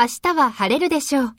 明日は晴れるでしょう。